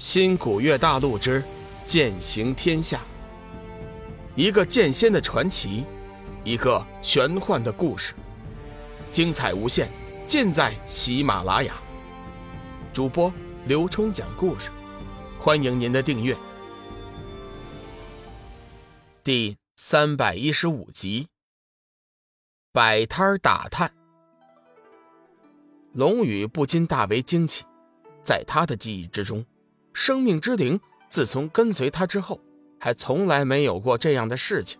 新古月大陆之剑行天下，一个剑仙的传奇，一个玄幻的故事，精彩无限，尽在喜马拉雅。主播刘冲讲故事，欢迎您的订阅。第三百一十五集，摆摊打探。龙宇不禁大为惊奇，在他的记忆之中。生命之灵自从跟随他之后，还从来没有过这样的事情。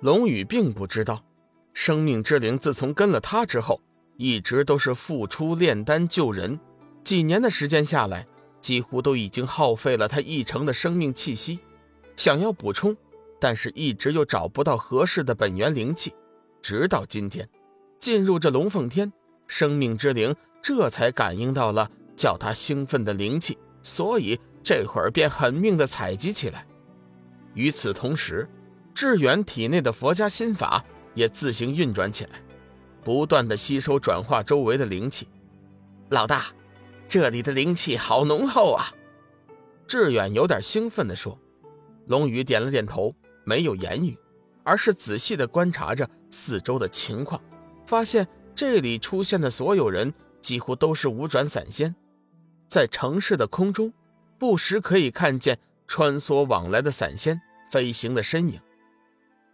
龙宇并不知道，生命之灵自从跟了他之后，一直都是付出炼丹救人。几年的时间下来，几乎都已经耗费了他一成的生命气息。想要补充，但是一直又找不到合适的本源灵气。直到今天，进入这龙凤天，生命之灵这才感应到了叫他兴奋的灵气。所以这会儿便狠命的采集起来。与此同时，志远体内的佛家心法也自行运转起来，不断的吸收转化周围的灵气。老大，这里的灵气好浓厚啊！志远有点兴奋地说。龙宇点了点头，没有言语，而是仔细的观察着四周的情况，发现这里出现的所有人几乎都是五转散仙。在城市的空中，不时可以看见穿梭往来的散仙飞行的身影。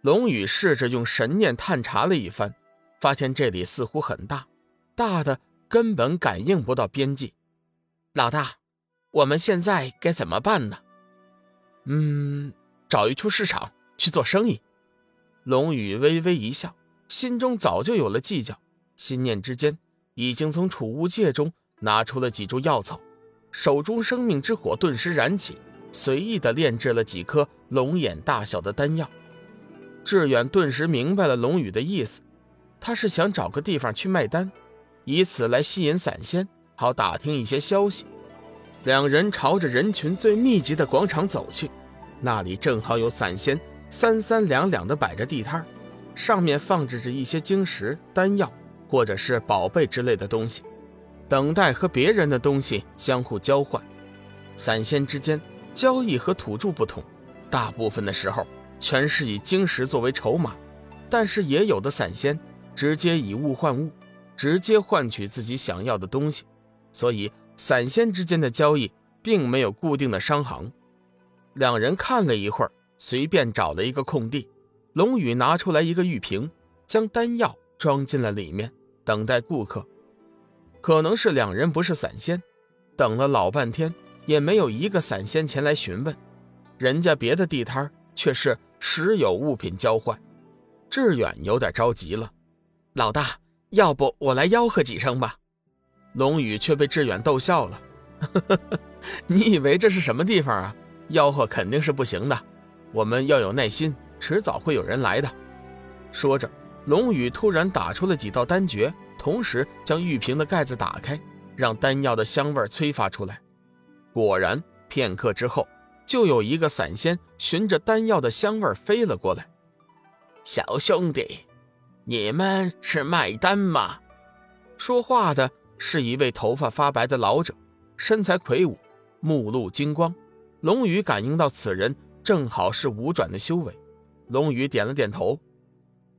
龙宇试着用神念探查了一番，发现这里似乎很大，大的根本感应不到边际。老大，我们现在该怎么办呢？嗯，找一处市场去做生意。龙宇微微一笑，心中早就有了计较，心念之间已经从储物戒中。拿出了几株药草，手中生命之火顿时燃起，随意的炼制了几颗龙眼大小的丹药。志远顿时明白了龙宇的意思，他是想找个地方去卖丹，以此来吸引散仙，好打听一些消息。两人朝着人群最密集的广场走去，那里正好有散仙三三两两的摆着地摊，上面放置着一些晶石、丹药或者是宝贝之类的东西。等待和别人的东西相互交换，散仙之间交易和土著不同，大部分的时候全是以晶石作为筹码，但是也有的散仙直接以物换物，直接换取自己想要的东西，所以散仙之间的交易并没有固定的商行。两人看了一会儿，随便找了一个空地，龙宇拿出来一个玉瓶，将丹药装进了里面，等待顾客。可能是两人不是散仙，等了老半天也没有一个散仙前来询问，人家别的地摊却是时有物品交换。志远有点着急了，老大，要不我来吆喝几声吧？龙宇却被志远逗笑了，你以为这是什么地方啊？吆喝肯定是不行的，我们要有耐心，迟早会有人来的。说着，龙宇突然打出了几道丹诀。同时将玉瓶的盖子打开，让丹药的香味催发出来。果然，片刻之后，就有一个散仙循着丹药的香味飞了过来。小兄弟，你们是卖丹吗？说话的是一位头发发白的老者，身材魁梧，目露金光。龙宇感应到此人正好是五转的修为。龙宇点了点头：“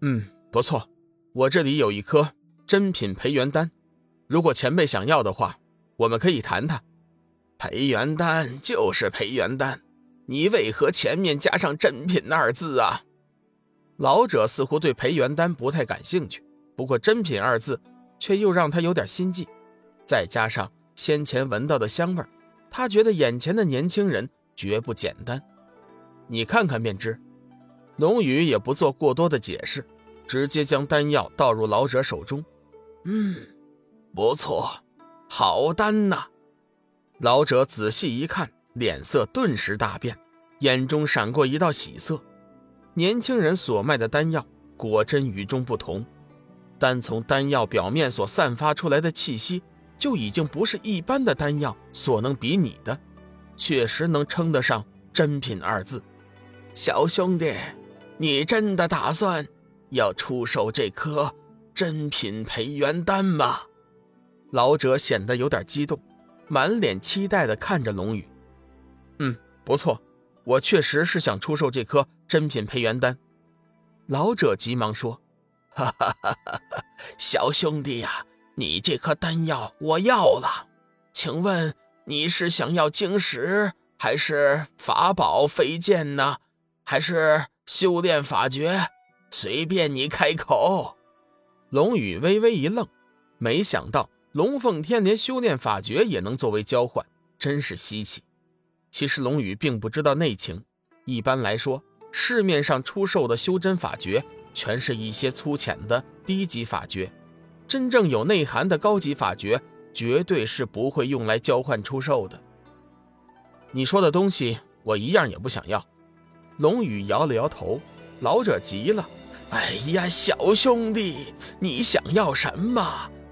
嗯，不错，我这里有一颗。”珍品培元丹，如果前辈想要的话，我们可以谈谈。培元丹就是培元丹，你为何前面加上珍品二字啊？老者似乎对培元丹不太感兴趣，不过珍品二字却又让他有点心悸。再加上先前闻到的香味，他觉得眼前的年轻人绝不简单。你看看便知。龙宇也不做过多的解释，直接将丹药倒入老者手中。嗯，不错，好丹呐！老者仔细一看，脸色顿时大变，眼中闪过一道喜色。年轻人所卖的丹药果真与众不同，单从丹药表面所散发出来的气息，就已经不是一般的丹药所能比拟的，确实能称得上珍品二字。小兄弟，你真的打算要出售这颗？珍品培元丹吗？老者显得有点激动，满脸期待地看着龙宇。嗯不错，我确实是想出售这颗珍品培元丹。老者急忙说：“哈哈哈哈哈，小兄弟呀，你这颗丹药我要了，请问你是想要晶石，还是法宝飞剑呢？还是修炼法诀？随便你开口。”龙宇微微一愣，没想到龙凤天连修炼法诀也能作为交换，真是稀奇。其实龙宇并不知道内情，一般来说。市面上出售的修真法诀，全是一些粗浅的低级法诀，真正有内涵的高级法诀，绝对是不会用来交换出售的。你说的东西，我一样也不想要。龙宇摇了摇头，老者急了：“哎呀，小兄弟，你想要什么？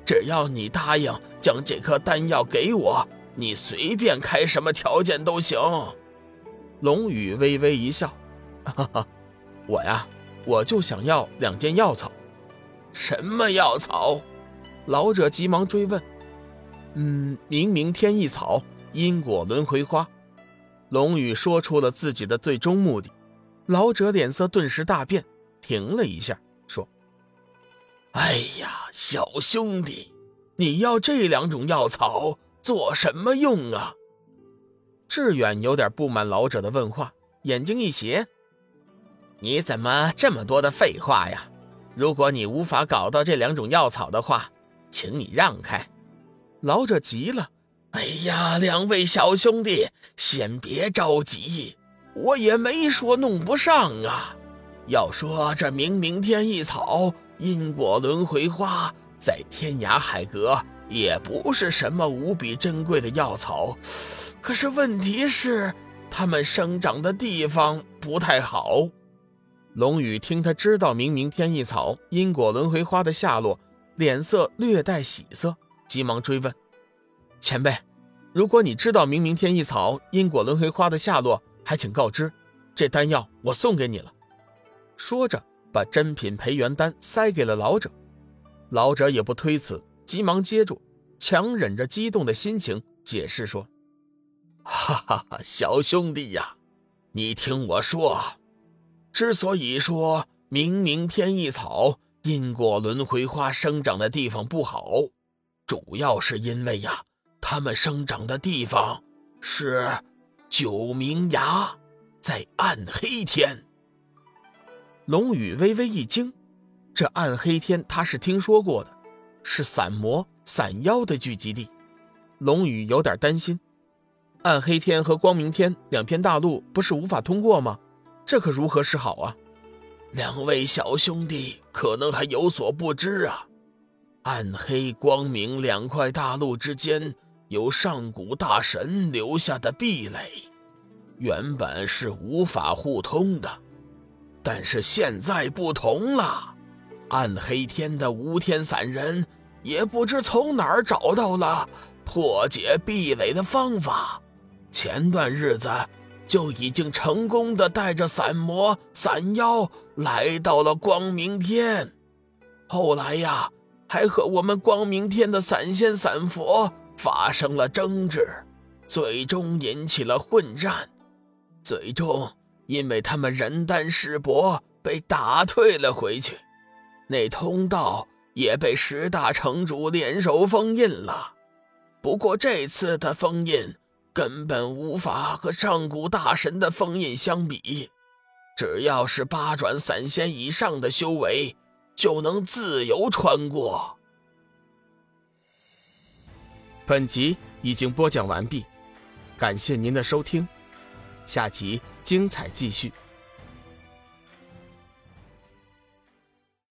只要你答应将这颗丹药给我，你随便开什么条件都行。”龙宇微微一笑。哈哈，我呀，我就想要两件药草。什么药草？老者急忙追问。嗯，明明天意草、因果轮回花。龙宇说出了自己的最终目的。老者脸色顿时大变，停了一下，说：“哎呀，小兄弟，你要这两种药草做什么用啊？”志远有点不满老者的问话，眼睛一斜。你怎么这么多的废话呀？如果你无法搞到这两种药草的话，请你让开。老者急了：“哎呀，两位小兄弟，先别着急，我也没说弄不上啊。要说这明明天意草、因果轮回花，在天涯海阁也不是什么无比珍贵的药草，可是问题是，它们生长的地方不太好。”龙宇听他知道明明天意草、因果轮回花的下落，脸色略带喜色，急忙追问：“前辈，如果你知道明明天意草、因果轮回花的下落，还请告知，这丹药我送给你了。”说着，把珍品培元丹塞给了老者。老者也不推辞，急忙接住，强忍着激动的心情解释说：“哈哈哈，小兄弟呀，你听我说。”之所以说明明天意草、因果轮回花生长的地方不好，主要是因为呀，它们生长的地方是九明崖，在暗黑天。龙宇微微一惊，这暗黑天他是听说过的，是散魔散妖的聚集地。龙宇有点担心，暗黑天和光明天两片大陆不是无法通过吗？这可如何是好啊？两位小兄弟可能还有所不知啊，暗黑、光明两块大陆之间有上古大神留下的壁垒，原本是无法互通的。但是现在不同了，暗黑天的无天散人也不知从哪儿找到了破解壁垒的方法，前段日子。就已经成功的带着散魔散妖来到了光明天，后来呀，还和我们光明天的散仙散佛发生了争执，最终引起了混战，最终因为他们人单势薄，被打退了回去，那通道也被十大城主联手封印了。不过这次的封印。根本无法和上古大神的封印相比，只要是八转散仙以上的修为，就能自由穿过。本集已经播讲完毕，感谢您的收听，下集精彩继续。